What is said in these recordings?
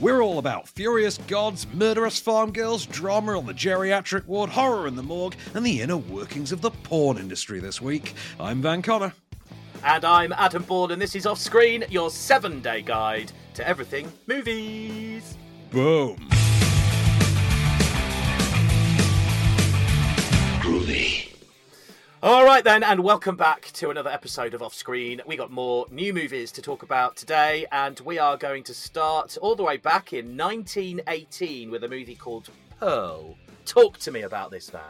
We're all about furious gods, murderous farm girls, drama on the geriatric ward, horror in the morgue, and the inner workings of the porn industry this week. I'm Van Connor. And I'm Adam Ball, and this is Off Screen, your seven day guide to everything movies. Boom. Groovy. All right, then, and welcome back to another episode of Off Screen. We got more new movies to talk about today, and we are going to start all the way back in 1918 with a movie called Pearl. Talk to me about this, Van.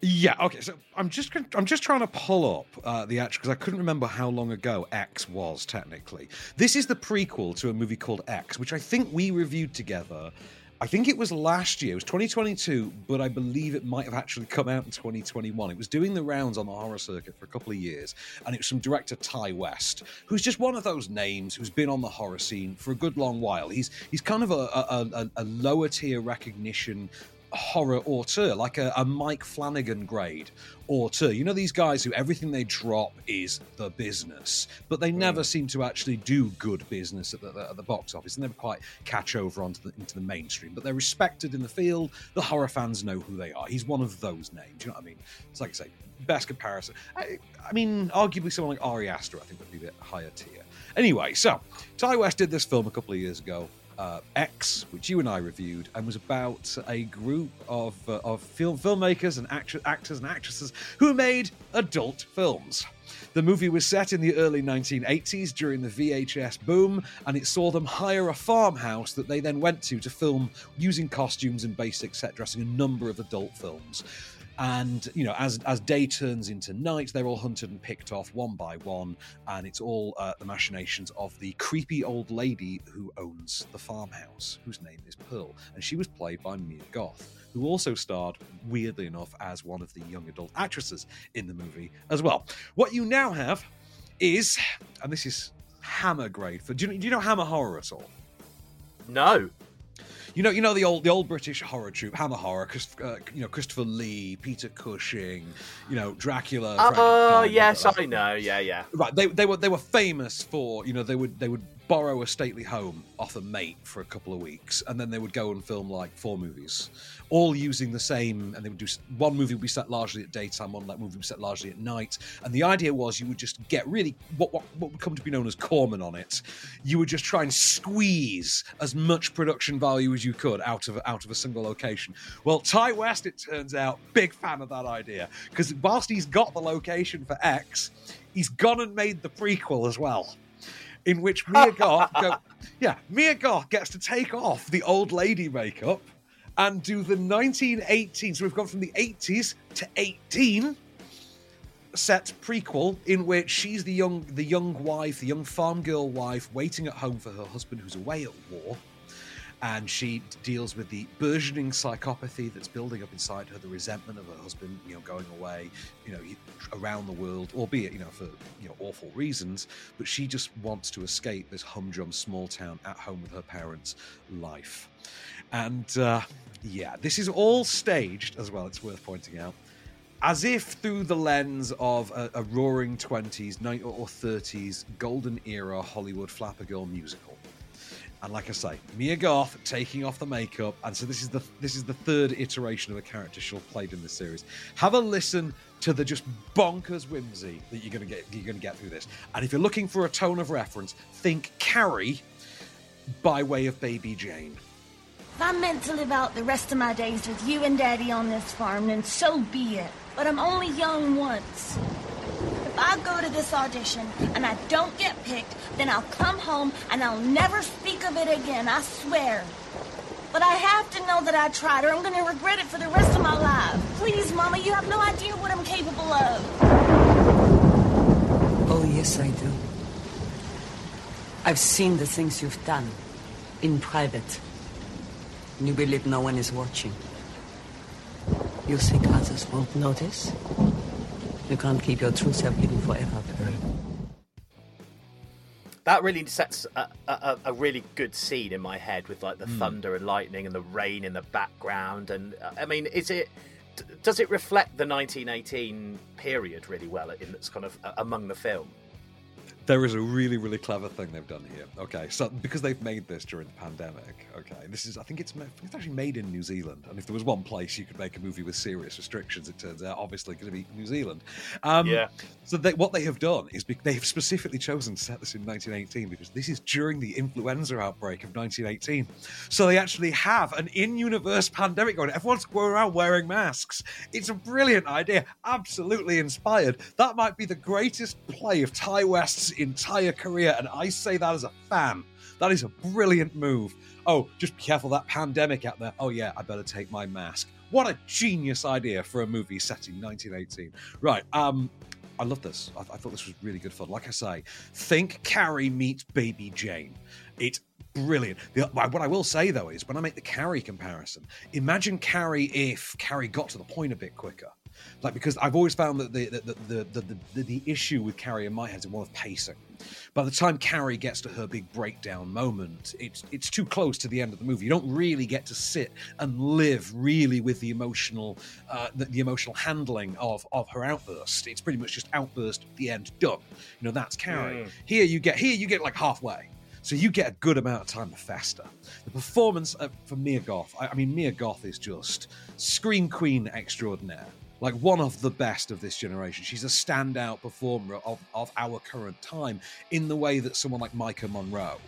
Yeah. Okay. So I'm just I'm just trying to pull up uh, the actual because I couldn't remember how long ago X was technically. This is the prequel to a movie called X, which I think we reviewed together. I think it was last year. It was 2022, but I believe it might have actually come out in 2021. It was doing the rounds on the horror circuit for a couple of years, and it was from director Ti West, who's just one of those names who's been on the horror scene for a good long while. He's he's kind of a, a, a, a lower tier recognition horror auteur, like a, a, Mike Flanagan grade auteur. You know, these guys who everything they drop is the business, but they never mm. seem to actually do good business at the, at the box office. They never quite catch over onto the, into the mainstream, but they're respected in the field. The horror fans know who they are. He's one of those names. You know what I mean? It's like I say, best comparison. I, I mean, arguably someone like Ari Aster, I think, would be a bit higher tier. Anyway, so Ti West did this film a couple of years ago uh, X, which you and I reviewed, and was about a group of uh, of film filmmakers and actors and actresses who made adult films. The movie was set in the early 1980s during the VHS boom, and it saw them hire a farmhouse that they then went to to film using costumes and basic set dressing a number of adult films and you know as as day turns into night they're all hunted and picked off one by one. And it's all uh, the machinations of the creepy old lady who owns the farmhouse whose name is pearl. And she was played by mia goth who also starred weirdly enough as one of the young adult actresses in the movie as well. What you now have is and this is hammer grade for do you, do you know hammer horror at all? No you know, you know the old the old British horror troupe, Hammer Horror. Uh, you know, Christopher Lee, Peter Cushing. You know, Dracula. Oh uh, yes, I know. Yeah, yeah. Right. They, they were they were famous for you know they would they would borrow a stately home off a mate for a couple of weeks, and then they would go and film like four movies, all using the same. And they would do one movie would be set largely at daytime, one that movie would be set largely at night. And the idea was you would just get really what what, what would come to be known as Corman on it. You would just try and squeeze as much production value as you could out of out of a single location. Well, Ti West, it turns out, big fan of that idea because whilst he's got the location for X, he's gone and made the prequel as well in which Mia Goth, go, yeah, Mia Goth gets to take off the old lady makeup and do the 1918. So we've gone from the 80s to 18 set prequel in which she's the young the young wife, the young farm girl wife, waiting at home for her husband who's away at war and she deals with the burgeoning psychopathy that's building up inside her, the resentment of her husband, you know, going away, you know, around the world, albeit, you know, for you know awful reasons. But she just wants to escape this humdrum small town at home with her parents' life, and uh, yeah, this is all staged as well. It's worth pointing out. As if through the lens of a, a roaring 20s or 30s golden era Hollywood flapper girl musical and like I say, Mia Goth taking off the makeup, and so this is the this is the third iteration of a character she'll played in this series. Have a listen to the just bonkers whimsy that you're gonna get you're gonna get through this. And if you're looking for a tone of reference, think Carrie by way of Baby Jane. If I'm meant to live out the rest of my days with you and Daddy on this farm, then so be it. But I'm only young once. I go to this audition and I don't get picked, then I'll come home and I'll never speak of it again, I swear. But I have to know that I tried or I'm going to regret it for the rest of my life. Please, Mama, you have no idea what I'm capable of. Oh, yes, I do. I've seen the things you've done in private. You believe no one is watching. You think others won't notice? You can't keep your true self hidden forever, That really sets a, a, a, really good scene in my head with like the mm. thunder and lightning and the rain in the background. And uh, I mean, is it does it reflect the 1918 period really well in that's kind of among the film? There is a really really clever thing they've done here. Okay so because they've made this during the pandemic okay this is i think it's it's actually made in new zealand. And if there was one place you could make a movie with serious restrictions it turns out obviously going to be new zealand. Um, yeah. so they, what they have done is be, they've specifically chosen to set this in 1918 because this is during the influenza outbreak of 1918 so they actually have an in-universe pandemic going. Everyone's going around wearing masks. It's a brilliant idea. Absolutely inspired. That might be the greatest play of Ti West's entire career, and I say that as a fan. That is a brilliant move. Oh, just be careful that pandemic out there. Oh, yeah, I better take my mask. What a genius idea for a movie set in 1918. Right, um, I love this. I, I, thought this was really good fun. Like I say, think Carrie meets Baby Jane. It's brilliant. The, what I will say though is when I make the Carrie comparison, imagine Carrie if Carrie got to the point a bit quicker. Like because I've always found that the the the the, the, the issue with Carrie in my head is one of pacing. By the time Carrie gets to her big breakdown moment, it's it's too close to the end of the movie. You don't really get to sit and live really with the emotional uh, the, the, emotional handling of of her outburst. It's pretty much just outburst at the end, done. You know that's Carrie. Mm. Here you get here you get like halfway. So you get a good amount of time to fester. The performance for Mia Goth, I, I mean, Mia Goth is just scream queen extraordinaire like one of the best of this generation. She's a standout performer of, of our current time in the way that someone like Maika Monroe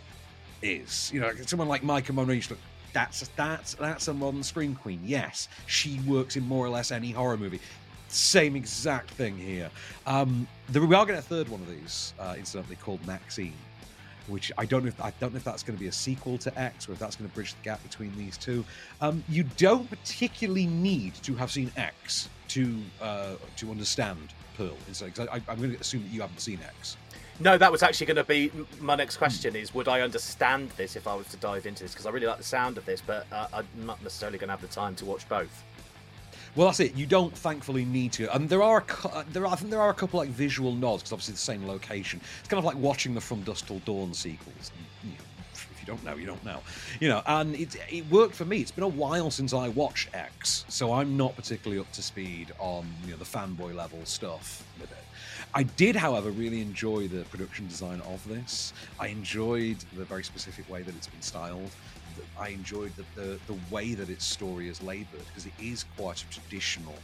is. You know, someone like Maika Monroe, look, that's that's that's a modern scream queen. Yes, she works in more or less any horror movie. Same exact thing here. Um, we are getting a third one of these, uh, incidentally called Maxine, which I don't know if I don't know if that's going to be a sequel to X or if that's going to bridge the gap between these two. Um, you don't particularly need to have seen X to uh, to understand Pearl. I, am going to assume that you haven't seen X. No, that was actually going to be my next question: is would I understand this if I was to dive into this? Because I really like the sound of this, but uh, I'm not necessarily going to have the time to watch both. Well, that's it. You don't thankfully need to, and there are a, uh, there are I think there are a couple like visual nods because obviously the same location. It's kind of like watching the From Dusk Till Dawn sequels. You know, you don't know, you don't know. You know, and it it worked for me. It's been a while since I watched X, so I'm not particularly up to speed on you know the fanboy level stuff with it. I did, however, really enjoy the production design of this. I enjoyed the very specific way that it's been styled. I enjoyed the, the, the way that its story is laboured because it is quite a traditional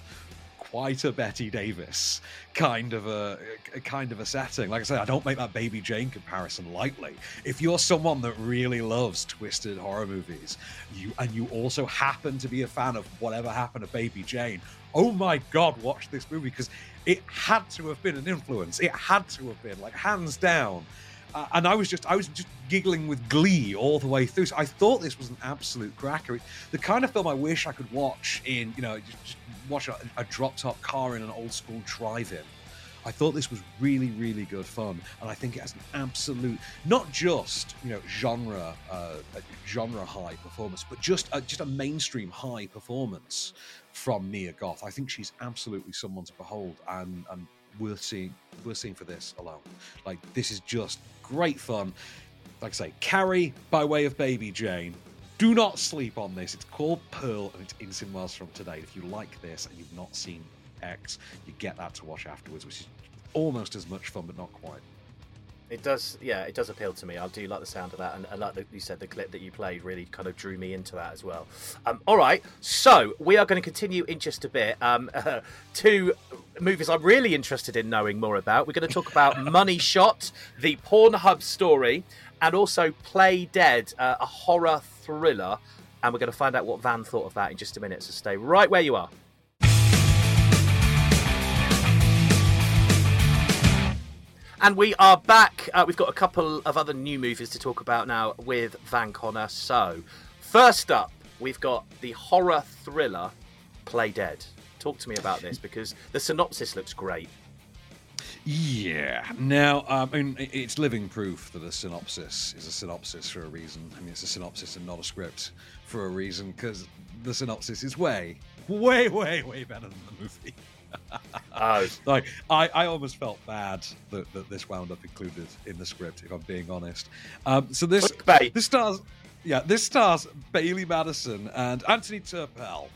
quite a Bette Davis kind of a, a, kind of a setting. Like I said, I don't make that Baby Jane comparison lightly. If you're someone that really loves twisted horror movies, you and you also happen to be a fan of whatever happened to Baby Jane, oh my god, watch this movie because it had to have been an influence. It had to have been like hands down uh, and I was just I was just giggling with glee all the way through. So I thought this was an absolute cracker. the kind of film I wish I could watch in you know just, just watch a, a drop top car in an old school drive-in. I thought this was really, really good fun, and I think it has an absolute, not just you know genre, uh, genre high performance, but just a, just a mainstream high performance from Mia Goth. I think she's absolutely someone to behold, and and worth seeing worth seeing for this alone. Like this is just great fun. Like I say, Carrie by way of Baby Jane. Do not sleep on this. It's called Pearl and it's in cinemas from today. If you like this and you've not seen X, you get that to watch afterwards, which is almost as much fun, but not quite. It does, yeah, it does appeal to me. I do like the sound of that, and, and like the, you said, the clip that you played really kind of drew me into that as well. Um, all right, so we are going to continue in just a bit. Um, uh, two movies I'm really interested in knowing more about. We're going to talk about Money Shot, the Pornhub story, and also Play Dead, uh, a horror thriller. And we're going to find out what Van thought of that in just a minute. So stay right where you are. And we are back. Uh, we've got a couple of other new movies to talk about now with Van Connor. So, first up, we've got the horror thriller Play Dead. Talk to me about this because the synopsis looks great. Yeah. Now, um, I mean, it's living proof that a synopsis is a synopsis for a reason. I mean, it's a synopsis and not a script for a reason because the synopsis is way, way, way, way better than the movie. Oh. like I, I almost felt bad that, that this wound up included in the script, if I'm being honest. Um, so this Clickbait. this stars Yeah, this stars Bailee Madison and Anthony Turpel.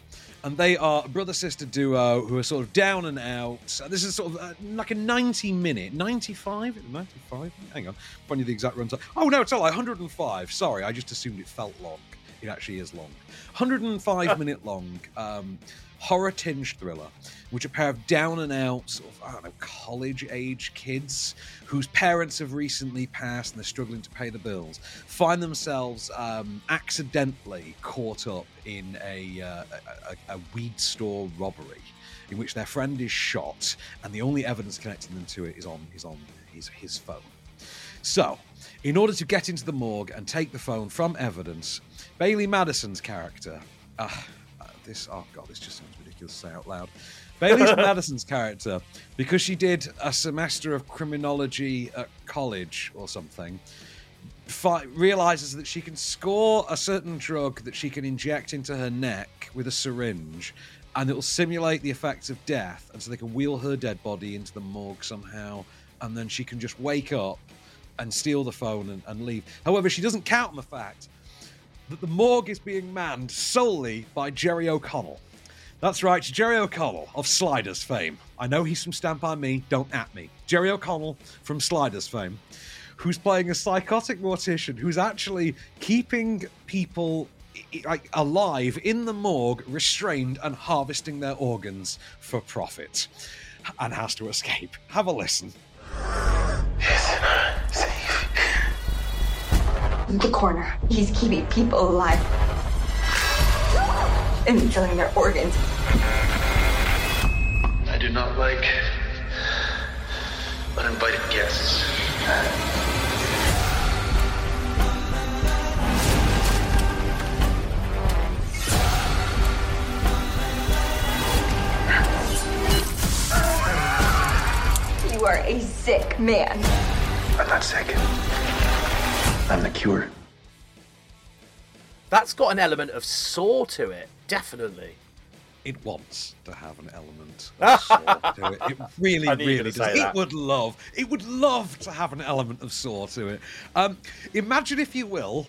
And they are a brother sister duo who are sort of down and out. This is sort of uh, like a 90 minute, 95? 95? Hang on. Find you the exact runtime. Oh, no, it's all like 105. Sorry, I just assumed it felt long. It actually is long. 105 minute long. Um, horror tinged thriller, which a pair of down and out, sort of, I don't know, college age kids whose parents have recently passed and they're struggling to pay the bills find themselves um, accidentally caught up in a, uh, a, a weed store robbery in which their friend is shot and the only evidence connecting them to it is on, is on his, his phone. So, in order to get into the morgue and take the phone from evidence, Bailee Madison's character. Uh, this oh god, this just sounds ridiculous to say out loud. Bailee Madison's character, because she did a semester of criminology at college or something, fi- realizes that she can score a certain drug that she can inject into her neck with a syringe, and it will simulate the effects of death, and so they can wheel her dead body into the morgue somehow, and then she can just wake up and steal the phone and, and leave. However, she doesn't count on the fact that the morgue is being manned solely by Jerry O'Connell. That's right, Jerry O'Connell of Sliders fame. I know he's from By Me, don't at me. Jerry O'Connell from Sliders fame, who's playing a psychotic mortician who's actually keeping people like alive in the morgue, restrained and harvesting their organs for profit, and has to escape. Have a listen. The corner. He's keeping people alive and selling their organs. I do not like uninvited guests. You are a sick man. I'm not sick. I'm the cure. That's got an element of Saw to it, definitely. It wants to have an element of Saw to it. It really, I knew you were really does. It would love, it would love to have an element of Saw to it. Um, imagine, if you will,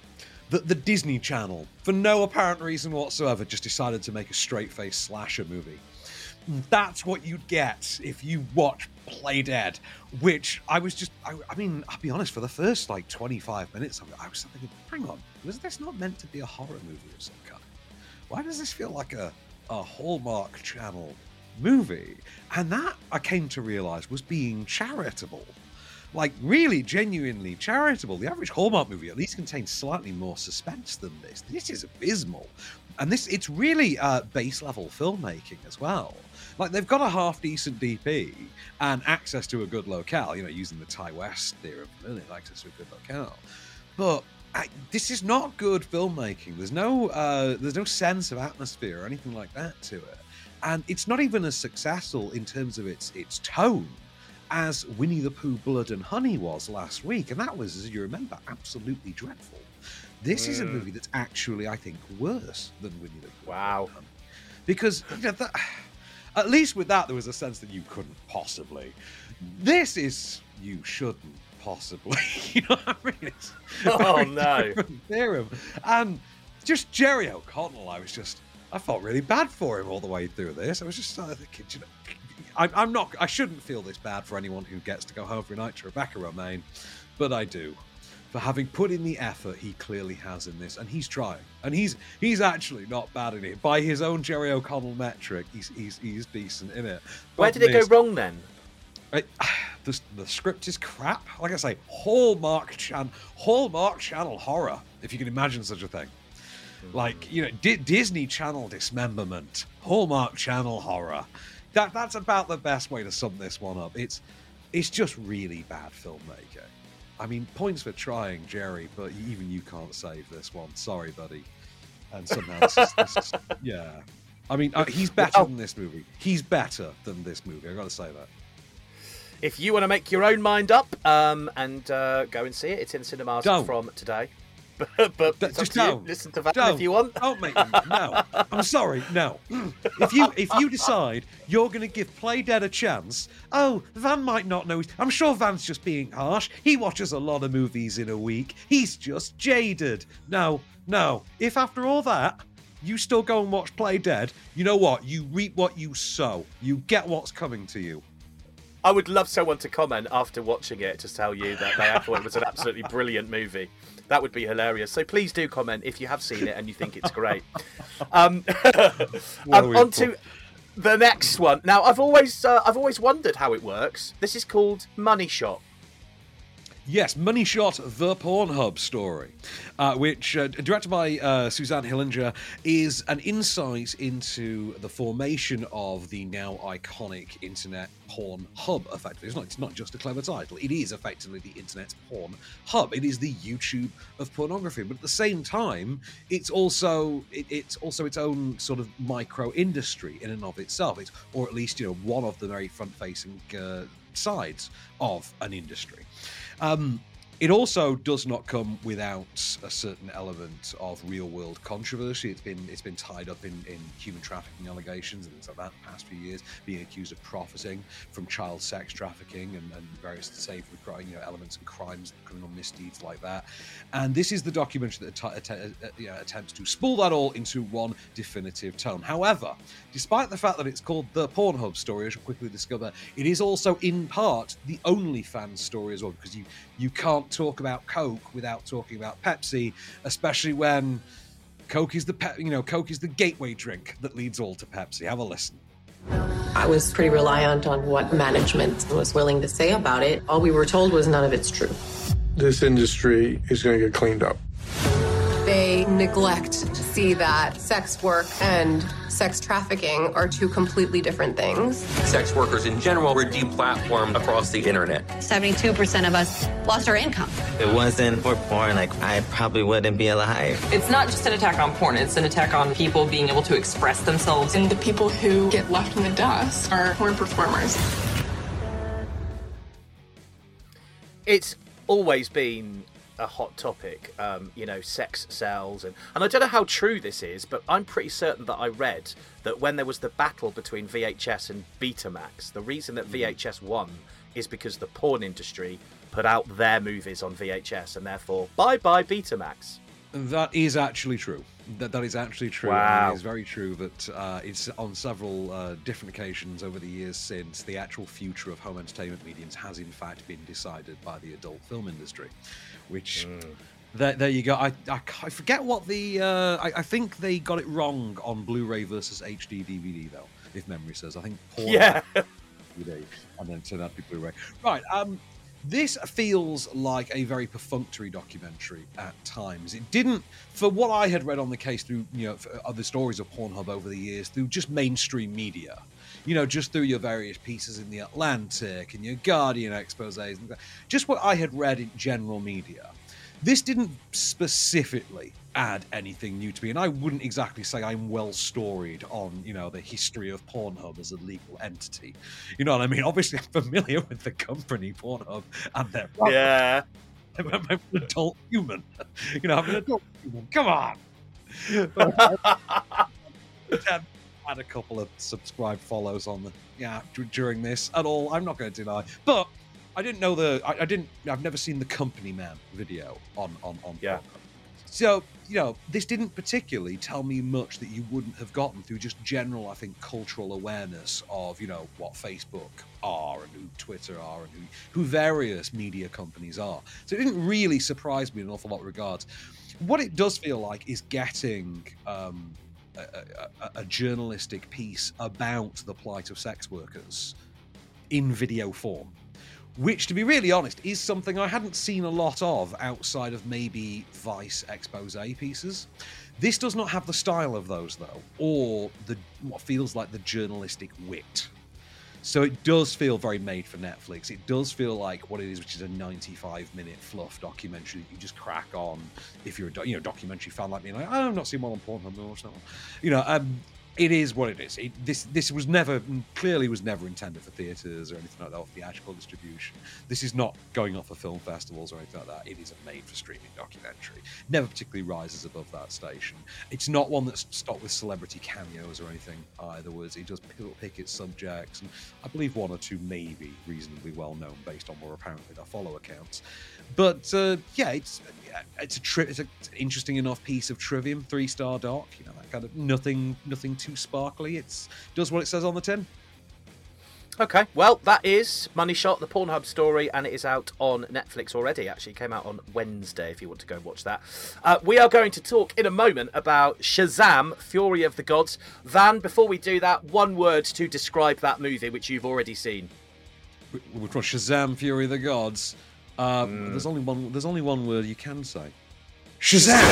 that the Disney Channel, for no apparent reason whatsoever, just decided to make a straight-faced slasher movie. That's what you'd get if you watch Play Dead, which I was just, I, I mean, I'll be honest, for the first like 25 minutes of it, I was thinking, hang on, was this not meant to be a horror movie of some kind? Why does this feel like a, a Hallmark Channel movie? And that I came to realize was being charitable. Like, really, genuinely charitable. The average Hallmark movie at least contains slightly more suspense than this. This is abysmal. And this, it's really uh, base level filmmaking as well. Like, they've got a half decent DP and access to a good locale, you know, using the Ti West theorem, really, access to a good locale. But I, this is not good filmmaking. There's no uh, there's no sense of atmosphere or anything like that to it, and it's not even as successful in terms of its its tone as Winnie the Pooh Blood and Honey was last week, and that was, as you remember, absolutely dreadful. This is a movie that's actually, I think, worse than Winnie the Pooh. Wow. Blood and Honey. Because you know, that, at least with that, there was a sense that you couldn't possibly. This is you shouldn't possibly. you know what I mean? It's Oh, no. theorem. And just Jerry O'Connell, I was just, I felt really bad for him all the way through this. I was just uh, thinking, you know, I, I'm not, I shouldn't feel this bad for anyone who gets to go home every night to Rebecca Romijn, but I do. For having put in the effort he clearly has in this, and he's trying, and he's he's actually not bad in it by his own Jerry O'Connell metric. He's he's he's decent in it. Where did it go wrong then? I, the, the script is crap. Like I say, Hallmark Channel, Hallmark Channel horror, if you can imagine such a thing. Like you know, Di- Disney Channel dismemberment, Hallmark Channel horror. That that's about the best way to sum this one up. It's it's just really bad filmmaking. I mean, points for trying, Jerry, but even you can't save this one. Sorry, buddy. And somehow, this is, this is, yeah. I mean, uh, he's better Well- than this movie. He's better than this movie. I got to say that. If you want to make your own mind up um, and uh, go and see it, it's in cinemas Don't. from today. But, but That- just don't. Listen to Van Don't. if you want. Don't make me. No, I'm sorry. No. If you if you decide you're going to give Play Dead a chance, oh, Van might not know. I'm sure Van's just being harsh. He watches a lot of movies in a week. He's just jaded. No, no. If after all that you still go and watch Play Dead, you know what? You reap what you sow. You get what's coming to you. I would love someone to comment after watching it to tell you that they thought it was an absolutely brilliant movie. That would be hilarious. So please do comment if you have seen it and you think it's great. Um, um, on to the next one. Now, I've always uh, I've always wondered how it works. This is called Money Shot. Yes, Money Shot, the Pornhub story, uh, which, uh, directed by uh, Suzanne Hillinger, is an insight into the formation of the now iconic internet porn hub, effectively. It's not, it's not just a clever title, it is effectively the internet's porn hub. It is the YouTube of pornography, but at the same time, it's also it, it's also its own sort of micro industry in and of itself. It's, or at least, you know, one of the very front facing uh, sides of an industry. Um, it also does not come without a certain element of real world controversy. It's been it's been tied up in, in human trafficking allegations and things like that the past few years, being accused of profiting from child sex trafficking and, and various crime, you know, elements and crimes, criminal misdeeds like that. And this is the documentary that att- att- uh, know, attempts to spool that all into one definitive tone. However, despite the fact that it's called the Pornhub story, as you'll quickly discover, it is also in part the OnlyFans story as well, because you you can't talk about Coke without talking about Pepsi, especially when Coke is the pe- you know Coke is the gateway drink that leads all to Pepsi. Have a listen. I was pretty reliant on what management was willing to say about it. All we were told was none of it's true. This industry is going to get cleaned up. They neglect to see that sex work and sex trafficking are two completely different things. Sex workers in general were deplatformed across the internet. 72% of us lost our income. If it wasn't for porn, like I probably wouldn't be alive. It's not just an attack on porn, it's an attack on people being able to express themselves. And the people who get left in the dust are porn performers. It's always been a hot topic, um, you know, sex sells, and and I don't know how true this is, but I'm pretty certain that I read that when there was the battle between VHS and Betamax, the reason that VHS won is because the porn industry put out their movies on VHS, and therefore, bye bye Betamax. That is actually true. That that is actually true. Wow. It is very true that uh, it's on several uh, different occasions over the years since the actual future of home entertainment mediums has in fact been decided by the adult film industry, which. There, there you go. I, I, I forget what the. Uh, I, I think they got it wrong on Blu-ray versus HD DVD though, if memory serves. I think. Porn Yeah. DVD, and then turned out to be Blu-ray. Right. Um, this feels like a very perfunctory documentary at times. It didn't, for what I had read on the case through you know for other stories of Pornhub over the years, through just mainstream media. You know, just through your various pieces in the Atlantic and your Guardian exposés, and just what I had read in general media. This didn't specifically add anything new to me, and I wouldn't exactly say I'm well storied on, you know, the history of Pornhub as a legal entity. You know what I mean? Obviously, I'm familiar with the company Pornhub and their Yeah. I'm, I'm an adult human. You know, I'm an adult human. Come on. Had a couple of subscribe follows on the yeah d- during this at all. I'm not going to deny, but I didn't know the. I, I didn't. I've never seen the Company Man video on on on. Yeah. So you know, this didn't particularly tell me much that you wouldn't have gotten through just general, I think, cultural awareness of you know what Facebook are and who Twitter are and who, who various media companies are. So it didn't really surprise me in an awful lot of regards. What it does feel like is getting um, a, a, journalistic piece about the plight of sex workers in video form which to be really honest is something i hadn't seen a lot of outside of maybe vice expose pieces. This does not have the style of those though or the what feels like the journalistic wit so it does feel very made for netflix it does feel like what it is which is a 95 minute fluff documentary that you just crack on if you're a do- you know documentary fan like me like oh, i've not seen one on pornhub that one. you know um it is what it is. It, this this was never clearly was never intended for theaters or anything like that, or theatrical distribution. This is not going off for film festivals or anything like that. It is a made for streaming documentary. Never particularly rises above that station. It's not one that's stocked with celebrity cameos or anything either. Words it does pick, pick its subjects, and I believe one or two maybe reasonably well known based on more apparently their follow accounts. But uh, yeah, it's it's a tri- it's an interesting enough piece of trivium, three star doc. You know that kind of nothing nothing too sparkly. It's does what it says on the tin. Okay, well, that is Money Shot, the Pornhub story, and it is out on Netflix already. Actually, it came out on Wednesday if you want to go and watch that. Uh, we are going to talk in a moment about Shazam Fury of the Gods. Van, before we do that, one word to describe that movie, which you've already seen. Which was Shazam Fury of the Gods. Uh, mm. There's only one. There's only one word you can say. Shazam!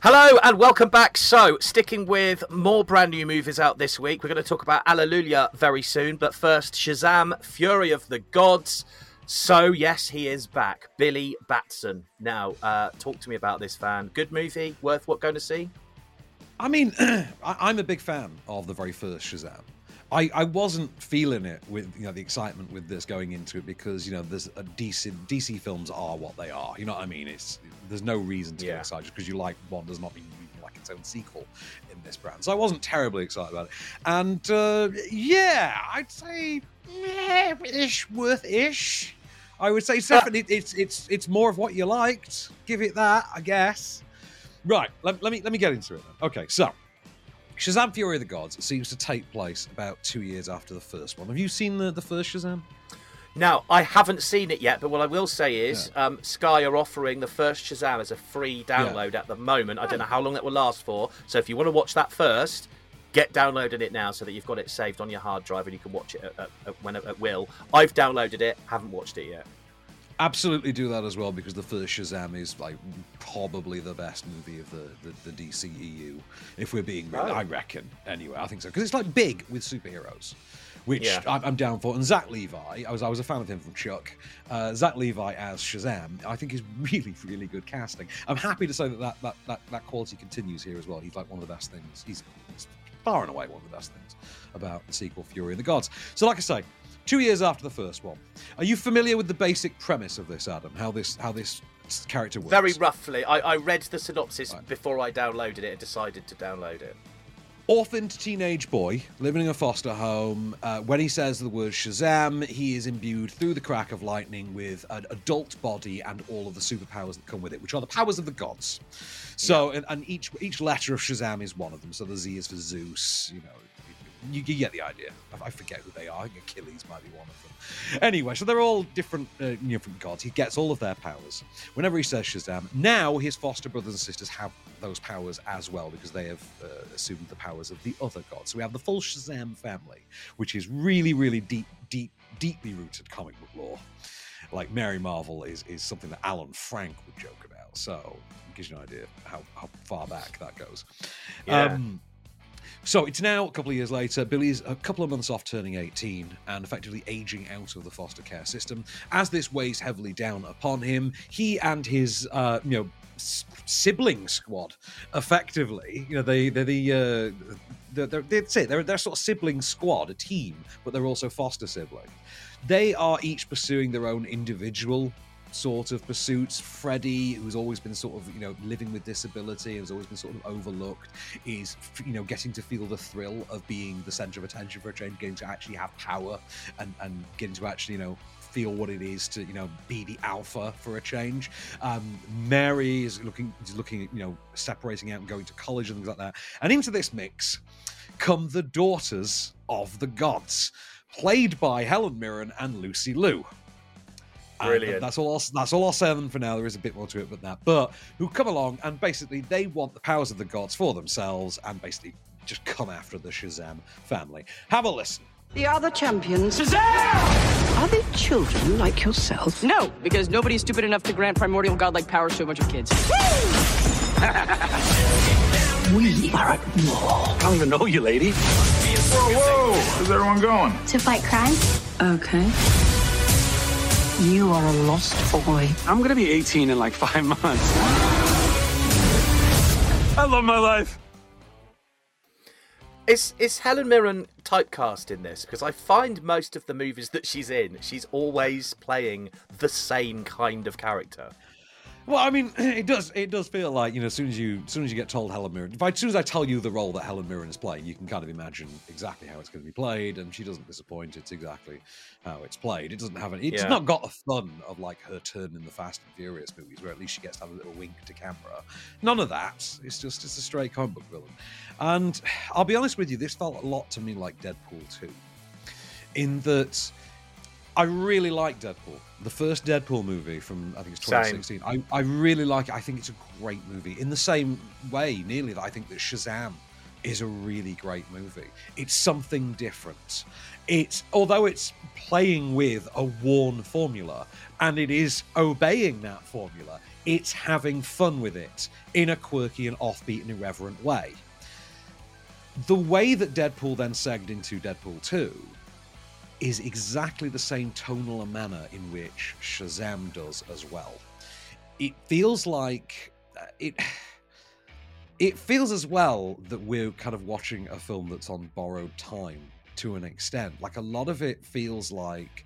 Hello and welcome back. So, sticking with more brand new movies out this week, we're going to talk about Allelujah very soon. But first, Shazam Fury of the Gods. So, yes, he is back. Billy Batson. Now, uh, talk to me about this Van. Good movie? Worth what going to see? I mean, I'm a big fan of the very first Shazam. I, I wasn't feeling it with you know the excitement with this going into it because you know there's a DC DC films are what they are. You know what I mean? It's there's no reason to yeah. get excited because you like one does not mean you like its own sequel in this brand. So I wasn't terribly excited about it. And uh, yeah, I'd say ish worth ish. I would say definitely it's it's it's more of what you liked. Give it that, I guess. Right, let, let me let me get into it. Then. Okay, so Shazam Fury of the Gods seems to take place about two years after the first one. Have you seen the, the first Shazam? Now, I haven't seen it yet, but what I will say is yeah. um, Sky are offering the first Shazam as a free download yeah. at the moment. I don't know how long that will last for. So if you want to watch that first, get downloading it now so that you've got it saved on your hard drive and you can watch it at, at, at, when, at will. I've downloaded it, haven't watched it yet absolutely do that as well because the first Shazam is like probably the best movie of the the, the DCEU. If we're being, real, oh. I reckon anyway. I think so because it's like big with superheroes. Which yeah. I'm down for, and Zach Levi, I was I was a fan of him from Chuck. Uh, Zach Levi as Shazam, I think is really really good casting. I'm happy to say that that, that that that quality continues here as well. He's like one of the best things. He's, he's far and away one of the best things about the sequel Fury of the Gods. So, like I say, two years after the first one. Are you familiar with the basic premise of this, Adam? How this how this character works? Very roughly. I, I read the synopsis right. before I downloaded it and decided to download it. Orphaned teenage boy living in a foster home. Uh, when he says the word Shazam, he is imbued through the crack of lightning with an adult body and all of the superpowers that come with it, which are the powers of the gods. So, yeah. and, and, each each letter of Shazam is one of them. So the Z is for Zeus, you know, you, you, get the idea. I, I, forget who they are. I think Achilles might be one of them. Anyway, so they're all different, uh, different gods. He gets all of their powers. Whenever he says Shazam, now his foster brothers and sisters have those powers as well because they have uh, assumed the powers of the other gods. So we have the full Shazam family, which is really, really deep, deep, deeply rooted comic book lore. Like Mary Marvel is is something that Alan Frank would joke about. So it gives you an idea how, how far back that goes. Yeah. Um, so it's now a couple of years later. Billy's a couple of months off turning 18 and effectively aging out of the foster care system. As this weighs heavily down upon him, he and his, uh, you know, sibling squad, effectively, you know, they they're the uh, they're, they're, that's it. They're they're sort of sibling squad, a team, but they're also foster siblings. They are each pursuing their own individual sort of pursuits. Freddie, who's always been sort of, you know, living with disability, has always been sort of overlooked, is, you know, getting to feel the thrill of being the center of attention for a change, getting to actually have power and, and getting to actually, you know, feel what it is to you know be the alpha for a change. Um, Mary is looking is looking you know separating out and going to college and things like that. And into this mix come the daughters of the gods, played by Helen Mirren and Lucy Liu. Ah, Brilliant. that's all. I'll, that's all I'll say on them for now. There is a bit more to it than that, but who come along and basically they want the powers of the gods for themselves and basically just come after the Shazam family. Have a listen. The other champions. Shazam! Are they children like yourself? No, because nobody's stupid enough to grant primordial godlike powers to a bunch of kids. we are at war. I don't even know you, lady. Whoa, whoa! Where's everyone going? To fight crime. Okay. You are a lost boy. I'm gonna be 18 in like five months. I love my life. Is is Helen Mirren typecast in this? Because I find most of the movies that she's in, she's always playing the same kind of character. Well, I mean, it does. It does feel like you know, as soon as you, as soon as you get told Helen Mirren, if I, as soon as I tell you the role that Helen Mirren is playing, you can kind of imagine exactly how it's going to be played, and she doesn't disappoint. It's exactly how it's played. It doesn't have any. It's Yeah. not got the fun of like her turn in the Fast and Furious movies, where at least she gets to have a little wink to camera. None of that. It's just it's a straight comic book villain. And I'll be honest with you, this felt a lot to me like Deadpool two, in that. I really like Deadpool. The first Deadpool movie from I think it's Same. 2016. I, I really like it. I think it's a great movie. In the same way, nearly that I think that Shazam is a really great movie. It's something different. It's although it's playing with a worn formula and it is obeying that formula, it's having fun with it in a quirky and offbeat and irreverent way. The way that Deadpool then segged into Deadpool 2 is exactly the same tonal manner in which Shazam does as well. It feels like uh, it. It feels as well that we're kind of watching a film that's on borrowed time to an extent. Like a lot of it feels like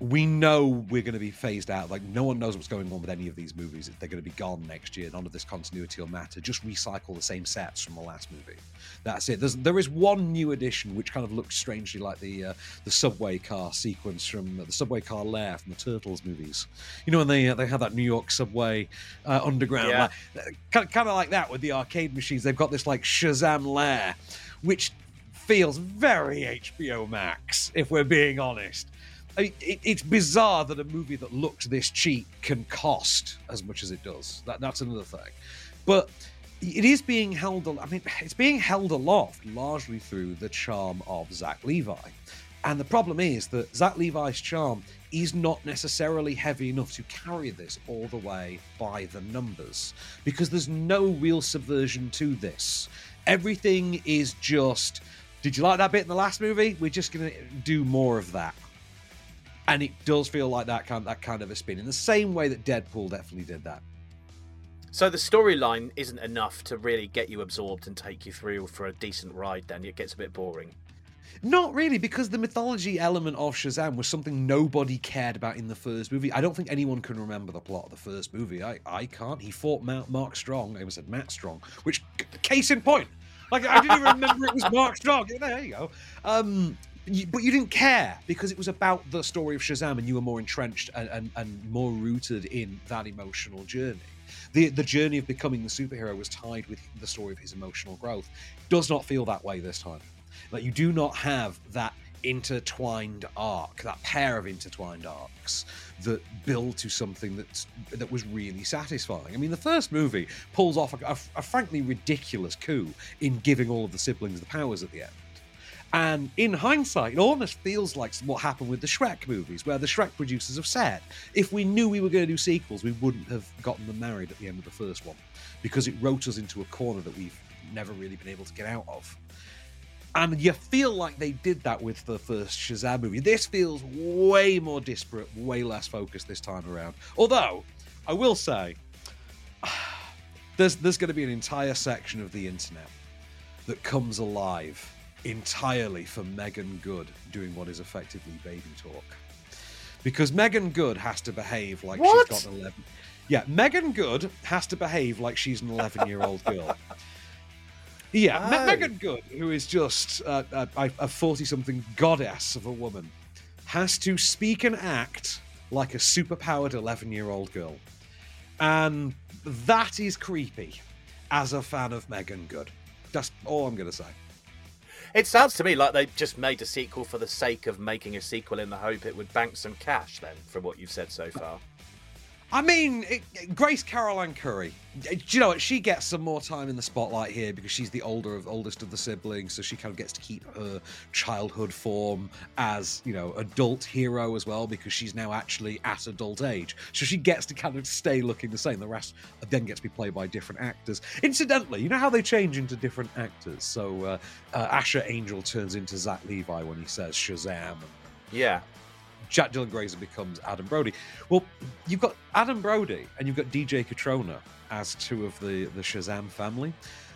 we know we're going to be phased out. Like no one knows what's going on with any of these movies. They're going to be gone next year. None of this continuity will matter. Just recycle the same sets from the last movie. That's it. There's, there is one new addition which kind of looks strangely like the uh, the subway car sequence from uh, the subway car lair from the Turtles movies. You know when they uh, they have that New York subway uh, underground, Yeah. like, kind, kind of like that with the arcade machines. They've got this like Shazam lair, which feels very HBO Max, if we're being honest. I mean, it, it's bizarre that a movie that looks this cheap can cost as much as it does. That, that's another thing. But it is being held, I mean, it's being held aloft largely through the charm of Zach Levi. And the problem is that Zach Levi's charm is not necessarily heavy enough to carry this all the way by the numbers because there's no real subversion to this. Everything is just, did you like that bit in the last movie? We're just going to do more of that and it does feel like that kind that kind of a spin in the same way that Deadpool definitely did that. So the storyline isn't enough to really get you absorbed and take you through for a decent ride. Then it gets a bit boring. Not really, because the mythology element of Shazam was something nobody cared about in the first movie. I don't think anyone can remember the plot of the first movie. I, I can't. He fought Mark, Mark Strong. I almost said Matt Strong, which case in point. Like I didn't even remember it was Mark Strong. There you go. Um, but you didn't care because it was about the story of Shazam, and you were more entrenched and, and, and more rooted in that emotional journey. The the journey of becoming the superhero was tied with the story of his emotional growth. Does not feel that way this time. Like you do not have that intertwined arc, that pair of intertwined arcs that build to something that's that was really satisfying. I mean, the first movie pulls off a, a- a frankly ridiculous coup in giving all of the siblings the powers at the end. And in hindsight, it almost feels like what happened with the Shrek movies, where the Shrek producers have said, if we knew we were going to do sequels, we wouldn't have gotten them married at the end of the first one, because it wrote us into a corner that we've never really been able to get out of. And you feel like they did that with the first Shazam movie. This feels way more disparate, way less focused this time around. Although, I will say, there's there's going to be an entire section of the internet that comes alive entirely for Meagan Good doing what is effectively baby talk. Because Meagan Good has to behave like What? she's got an 11. Yeah, Meagan Good has to behave like she's an 11 year old girl. Yeah, Me-. Meagan Good, who is just uh, a- a 40 something goddess of a woman, has to speak and act like a superpowered 11 year old girl. And that is creepy as a fan of Meagan Good. That's all I'm going to say. It sounds to me like they just made a sequel for the sake of making a sequel in the hope it would bank some cash. Then, from what you've said so far. I mean, it, Grace Caroline Currey. Do you know what? She gets some more time in the spotlight here because she's the older of oldest of the siblings, so she kind of gets to keep her childhood form as you know adult hero as well because she's now actually at adult age. So she gets to kind of stay looking the same. The rest then gets to be played by different actors. Incidentally, you know how they change into different actors. So uh, uh, Asher Angel turns into Zach Levi when he says Shazam. Yeah. Jack Dylan Grazer becomes Adam Brody. Well, you've got Adam Brody and you've got DJ Cotrona as two of the, the Shazam family.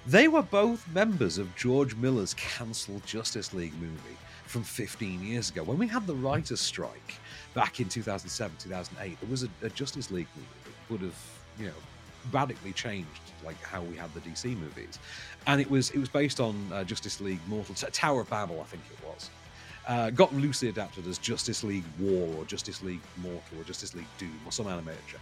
They were both members of George Miller's cancelled Justice League movie from 15 years ago. When we had the writer's strike back in 2007, 2008, there was a, a Justice League movie that would have, you know, radically changed like how we had the DC movies, and it was it was based on uh, Justice League Mortal Tower of Babel, I think it was. Uh, got loosely adapted as Justice League War or Justice League Mortal or Justice League Doom or some animated show.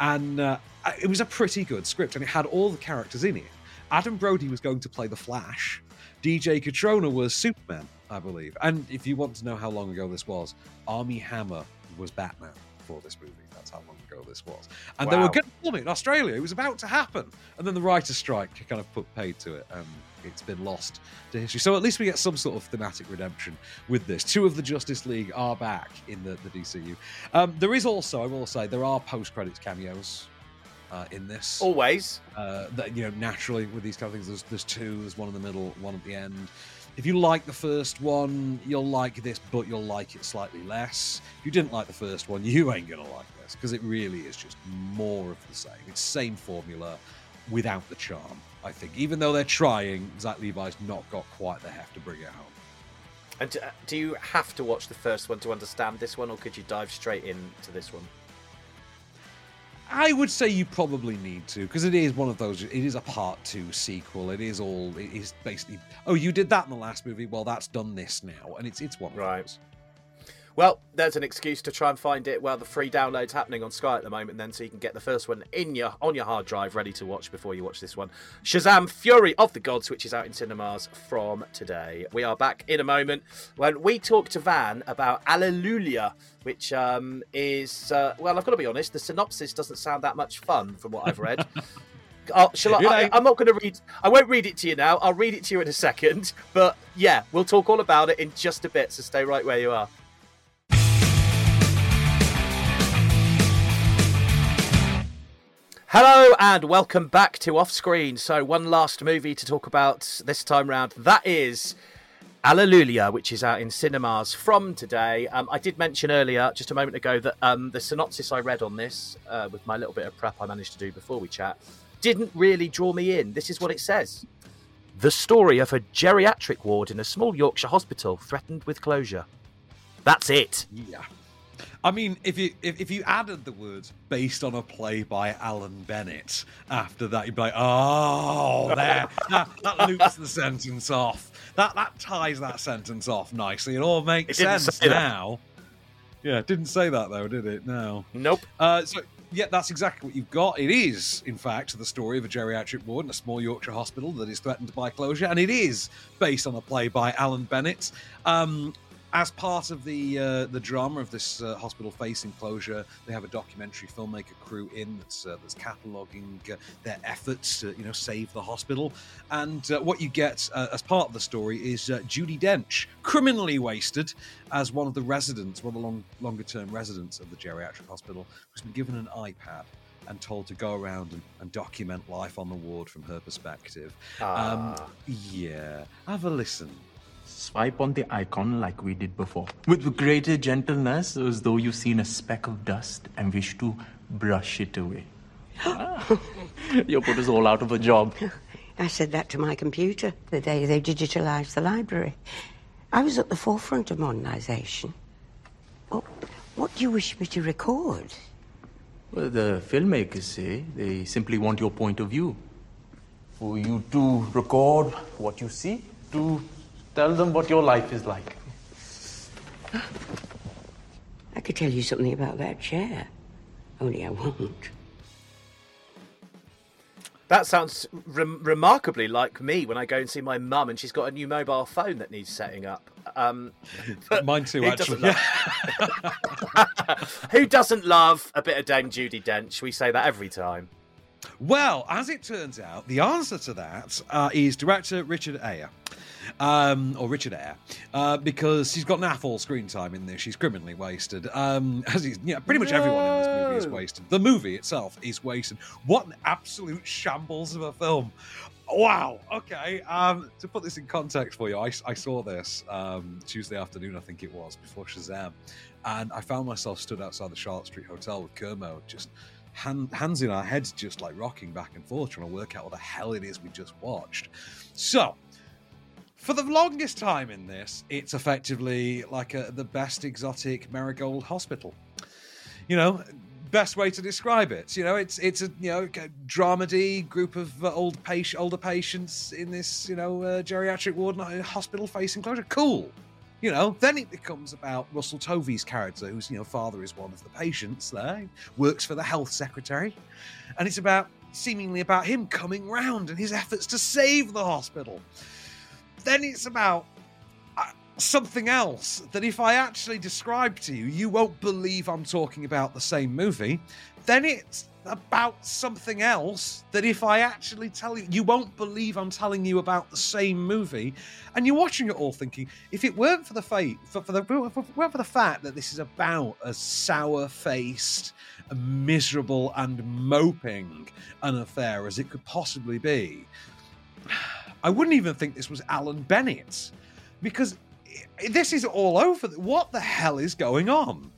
And uh, it was a pretty good script and it had all the characters in it. Adam Brody was going to play the Flash. DJ Cotrona was Superman, I believe. And if you want to know how long ago this was, Armie Hammer was Batman for this movie. That's how long ago this was. And they were going to film it in Australia. It was about to happen. And then the writer's strike kind of put paid to it. And it's been lost to history. So at least we get some sort of thematic redemption with this. Two of the Justice League are back in the, the DCU. Um, there is also, I will say, there are post credits cameos uh, in this. Always. Uh, that you know, naturally with these kind of things, there's there's two. There's one in the middle, one at the end. If you like the first one, you'll like this, but you'll like it slightly less. If you didn't like the first one, you ain't gonna like this because it really is just more of the same. It's same formula without the charm. I think, even though they're trying, Zach Levi's not got quite the heft to bring it home. And do, uh, do you have to watch the first one to understand this one, or could you dive straight into this one? I would say you probably need to because it is one of those. It is a part two sequel. It is all. It is basically. Oh, you did that in the last movie. Well, that's done this now, and it's it's one of Right. those. Well, there's an excuse to try and find it. Well, the free download's happening on Sky at the moment, then, so you can get the first one in your on your hard drive, ready to watch before you watch this one. Shazam: Fury of the Gods, which is out in cinemas from today. We are back in a moment when we talk to Van about Allelujah, which um, is uh, well, I've got to be honest, the synopsis doesn't sound that much fun from what I've read. Oh, shall I, I, I'm not going to read. I won't read it to you now. I'll read it to you in a second. But yeah, we'll talk all about it in just a bit. So stay right where you are. Hello and welcome back to Off Screen. So, one last movie to talk about this time round. That is Allelujah, which is out in cinemas from today. Um, I did mention earlier, just a moment ago, that um, the synopsis I read on this, uh, with my little bit of prep I managed to do before we chat, didn't really draw me in. This is what it says The story of a geriatric ward in a small Yorkshire hospital threatened with closure. That's it. Yeah. I mean, if you if, if you added the words based on a play by Alan Bennett after that, you'd be like, oh, there, that, that loops the sentence off. That that ties that sentence off nicely. It all makes It sense now. Yeah, didn't say that though, did it? No. Nope. Uh, so yeah, that's exactly what you've got. It is, in fact, the story of a geriatric ward in a small Yorkshire hospital that is threatened by closure, and it is based on a play by Alan Bennett. Um, as part of the uh, the drama of this uh, hospital facing closure, they have a documentary filmmaker crew in that's uh, that's cataloging uh, their efforts to you know save the hospital. And uh, what you get uh, as part of the story is uh, Judi Dench, criminally wasted as one of the residents, one of the long longer term residents of the geriatric hospital, who's been given an iPad and told to go around and, and document life on the ward from her perspective. Um, Ah. yeah, have a listen. Swipe on the icon like we did before. With greater gentleness, as though you've seen a speck of dust and wish to brush it away. Ah, you put us all out of a job. I said that to my computer the day they digitalised the library. I was at the forefront of modernisation. Well, what do you wish me to record? Well, the filmmakers say they simply want your point of view. For you to record what you see, to tell them what your life is like. I could tell you something about that chair, only I won't. That sounds rem- remarkably like me when I go and see my mum and she's got a new mobile phone that needs setting up. Um, Mine too, who actually. Doesn't love... who doesn't love a bit of Dame Judi Dench? We say that every time. Well, as it turns out, the answer to that uh, is director Richard Eyre. Um, or Richard Eyre, uh, because she's got naff all screen time in this. She's criminally wasted. Um, as he's, yeah, pretty much everyone in this movie is wasted. The movie itself is wasted. What an absolute shambles of a film! Wow. Okay. Um, to put this in context for you, I, I saw this um, Tuesday afternoon, I think it was, before Shazam. and I found myself stood outside the Charlotte Street Hotel with Kermo, just hand, hands in our heads, just like rocking back and forth, trying to work out what the hell it is we just watched. So, for the longest time in this, it's effectively like a, the best exotic marigold hospital. You know, best way to describe it. You know, it's it's a you know a dramedy group of uh, old patient, older patients in this you know uh, geriatric ward, hospital facing closure. Cool. You know, then it becomes about Russell Tovey's character, whose you know father is one of the patients there, works for the health secretary, and it's about seemingly about him coming round and his efforts to save the hospital. Then it's about something else that if I actually describe to you, you won't believe I'm talking about the same movie. Then it's about something else that if I actually tell you, you won't believe I'm telling you about the same movie. And you're watching it all thinking, if it weren't for the fate, for, for the weren't for the fact that this is about a sour-faced, miserable, and moping an affair as it could possibly be, I wouldn't even think this was Alan Bennett because this is all over. What the hell is going on?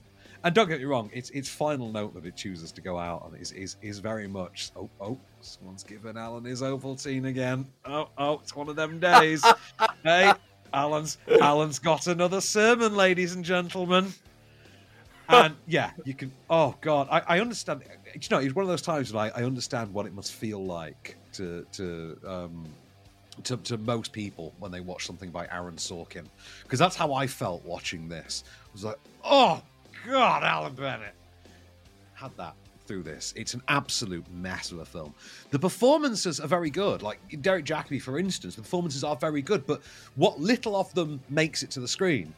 And don't get me wrong, its its final note that it chooses to go out on is is, is very much oh oh someone's given Alan his Ovaltine again. Oh oh it's one of them days. hey, Alan's Alan's got another sermon, ladies and gentlemen. And yeah, you can. Oh God, I, I understand. You know, it's one of those times when I, I understand what it must feel like to to um, to, to most people when they watch something by Aaron Sorkin, because that's how I felt watching this. I was like, oh God, Alan Bennett had that through this. It's an absolute mess of a film. The performances are very good. Like Derek Jacobi, for instance, the performances are very good, but what little of them makes it to the screen,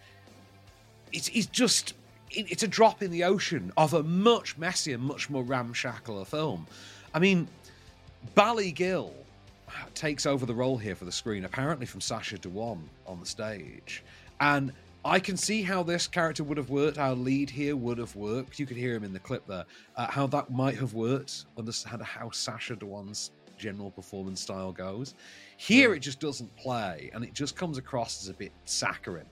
it's, it's just it's a drop in the ocean of a much messier, much more ramshackle film. I mean, Bally Gill takes over the role here for the screen, apparently from Sacha Dhawan on the stage. And I can see how this character would have worked, our lead here would have worked. You could hear him in the clip there, uh, how that might have worked, understand how Sacha Dhawan's general performance style goes. Here it just doesn't play, and it just comes across as a bit saccharine,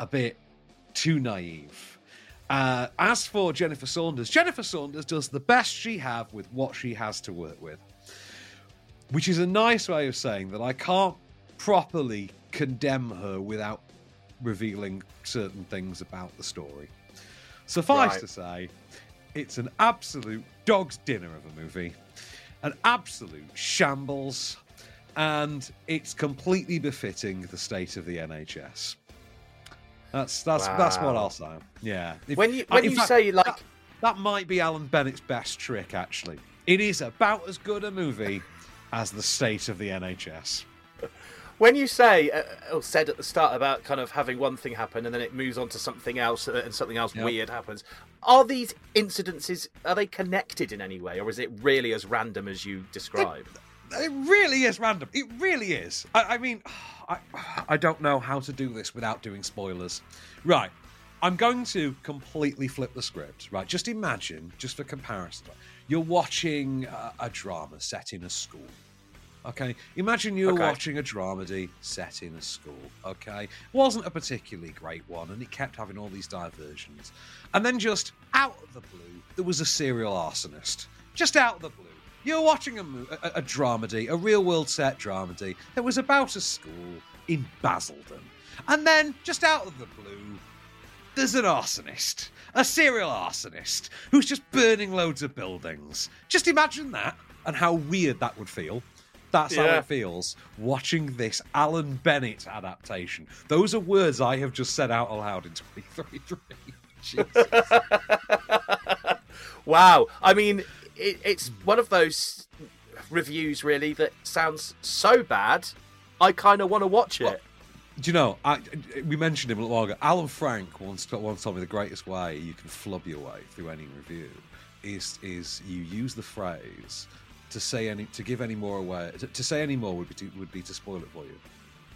a bit too naive. Uh, as for Jennifer Saunders, Jennifer Saunders does the best she have with what she has to work with, which is a nice way of saying that I can't properly condemn her without revealing certain things about the story. Suffice right. to say, it's an absolute dog's dinner of a movie, an absolute shambles, and it's completely befitting the state of the NHS. That's that's wow. that's what I'll say. Yeah. If, when you uh, when you fact, say like that, that might be Alan Bennett's best trick. Actually, it is about as good a movie as the state of the NHS. When you say, uh, or said at the start about kind of having one thing happen and then it moves on to something else uh, and something else yep. weird happens, are these incidences are they connected in any way, or is it really as random as you describe? It, it really is random. It really is. I, I mean, I, I don't know how to do this without doing spoilers. Right. I'm going to completely flip the script, right? Just imagine, just for comparison, you're watching a, a drama set in a school Okay, imagine you're okay. watching a dramedy set in a school. Okay, it wasn't a particularly great one, and it kept having all these diversions. And then just out of the blue, there was a serial arsonist. Just out of the blue, you're watching a, a, a dramedy, a real world set dramedy that was about a school in Basildon, and then just out of the blue, there's an arsonist, a serial arsonist who's just burning loads of buildings. Just imagine that and how weird that would feel. That's yeah. how it feels watching this Alan Bennett adaptation. Those are words I have just said out aloud in 2033. wow. I mean, it, it's one of those reviews, really, that sounds so bad, I kind of want to watch it. Well, do you know, I, we mentioned him a little while ago. Alan Frank once, once told me the greatest way you can flub your way through any review is is you use the phrase to say any to give any more away to, to say any more would be to, would be to spoil it for you.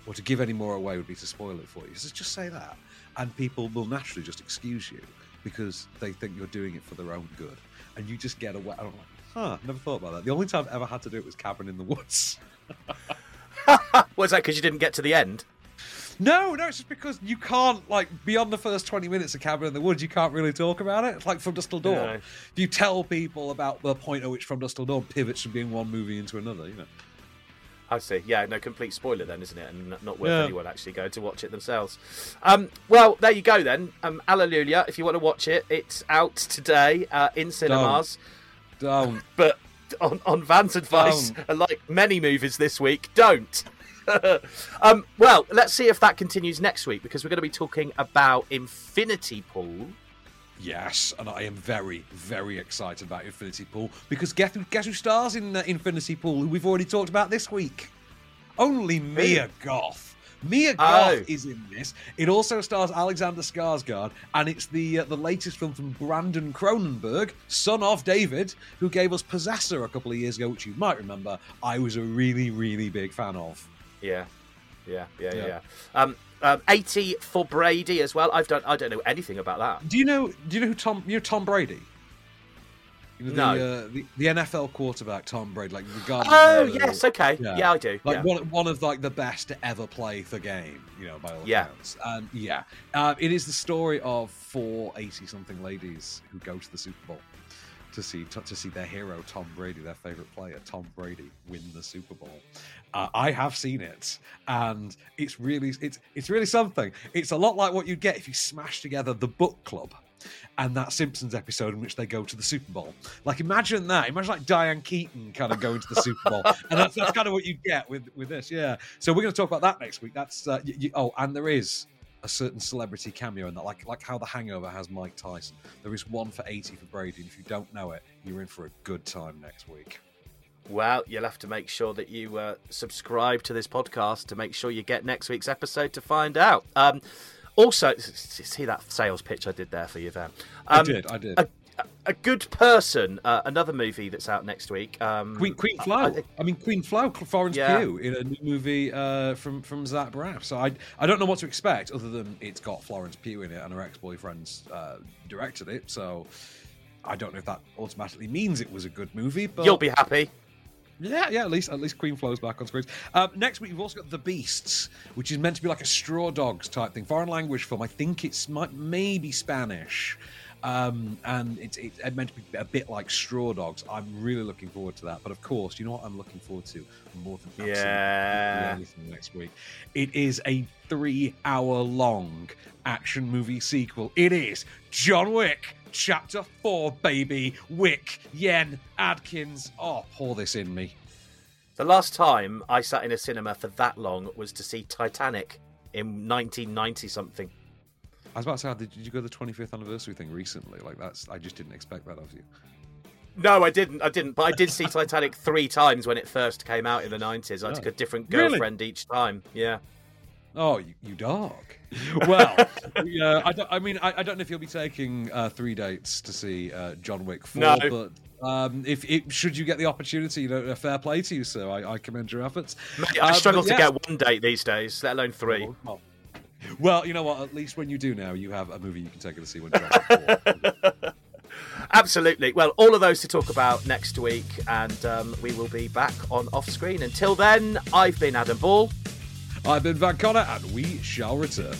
Or to give any more away would be to spoil it for you. So just say that. And people will naturally just excuse you because they think you're doing it for their own good. And you just get away. I'm like huh never thought about that. The only time i've ever had to do it was cabin in the woods. Was that because you didn't get to the end No, no, it's just because you can't like beyond the first twenty minutes of Cabin in the Woods, you can't really talk about it. It's like From Dusk Till Dawn. If you tell people about the point at which From Dusk Till Dawn pivots from being one movie into another, you know. I see. Yeah, no complete spoiler then, isn't it? And not- worth Yeah. anyone actually going to watch it themselves. Um, well, there you go then. Um, Allelujah. If you want to watch it, it's out today uh, in cinemas. Don't. But on, on Van's advice, Don't. like many movies this week, don't. um, well, let's see if that continues next week because we're going to be talking about Infinity Pool. Yes, and I am very, very excited about Infinity Pool because guess who, guess who stars in uh, Infinity Pool? Who we've already talked about this week? Only Mia Goth. Mia Goth Oh. is in this. It also stars Alexander Skarsgård, and it's the uh, the latest film from Brandon Cronenberg, son of David, who gave us Possessor a couple of years ago, which you might remember. I was a really, really big fan of. Yeah, yeah, yeah, yeah. Yeah. Um, um, Eighty for Brady as well. I've done. I don't know anything about that. Do you know? Do you know who Tom? You know Tom Brady? You know, No. the, uh, the the NFL quarterback Tom Brady, like regarded. Oh, yes, okay. Yeah, I do, Like yeah. one one of like the best to ever play the game, you know, by all Yeah. accounts. And yeah, uh, it is the story of four eighty something ladies who go to the Super Bowl to see to, to see their hero Tom Brady, their favorite player Tom Brady, win the Super Bowl. Uh, I have seen it, and it's really it's it's really something. It's a lot like what you'd get if you smash together the book club and that Simpsons episode in which they go to the Super Bowl. Like imagine that. Imagine like Diane Keaton kind of going to the Super Bowl, and that's, that's kind of what you get with with this. Yeah. So we're going to talk about that next week. That's uh, y y oh, and there is a certain celebrity cameo in that, like like how The Hangover has Mike Tyson. There is one for eighty for Brady, and if you don't know it, you're in for a good time next week. Well, you'll have to make sure that you uh, subscribe to this podcast to make sure you get next week's episode to find out. Um, also, see that sales pitch I did there for you, Van. I Um, did, I did. A, a good person, uh, another movie that's out next week. Um, Queen Queen I- Flo. I- I, mean Queen Flo, Florence Yeah. Pugh in a new movie uh, from from Zach Braff. So I I don't know what to expect other than it's got Florence Pugh in it and her ex boyfriend's uh, directed it. So I don't know if that automatically means it was a good movie. But You'll be happy. Yeah, yeah. At least, at least Queen Flo's back on screens. Um, next week we've also got The Beasts, which is meant to be like a Straw Dogs type thing, foreign language film. I think it's might maybe Spanish, um, and it's it's meant to be a bit like Straw Dogs. I'm really looking forward to that. But of course, you know what I'm looking forward to more than Yeah. anything next week. It is a three-hour-long action movie sequel. It is John Wick. Chapter 4, baby. Wick, Yen, Adkins. Oh, pour this in me. The last time I sat in a cinema for that long was to see Titanic in 1990 something. I was about to say, did you go to the 25th anniversary thing recently? Like, that's, I just didn't expect that of you. No, I didn't. I didn't. But I did see Titanic three times when it first came out in the 90s. I took Oh. a different Really? girlfriend each time. Yeah. Oh, you, you dog. Well, yeah, I, don't, I mean, I, I don't know if you'll be taking uh, three dates to see uh, John Wick 4, No. but um, if it, should you get the opportunity, you know, a fair play to you, sir. I, I commend your efforts. Mate, Uh, I but struggle to get one date these days, let alone three. Well, you know what? At least when you do now, you have a movie you can take to see when John Wick 4. Absolutely. Well, all of those to talk about next week, and um, we will be back on off screen. Until then, I've been Adam Ball. I've been Van Connor, and we shall return.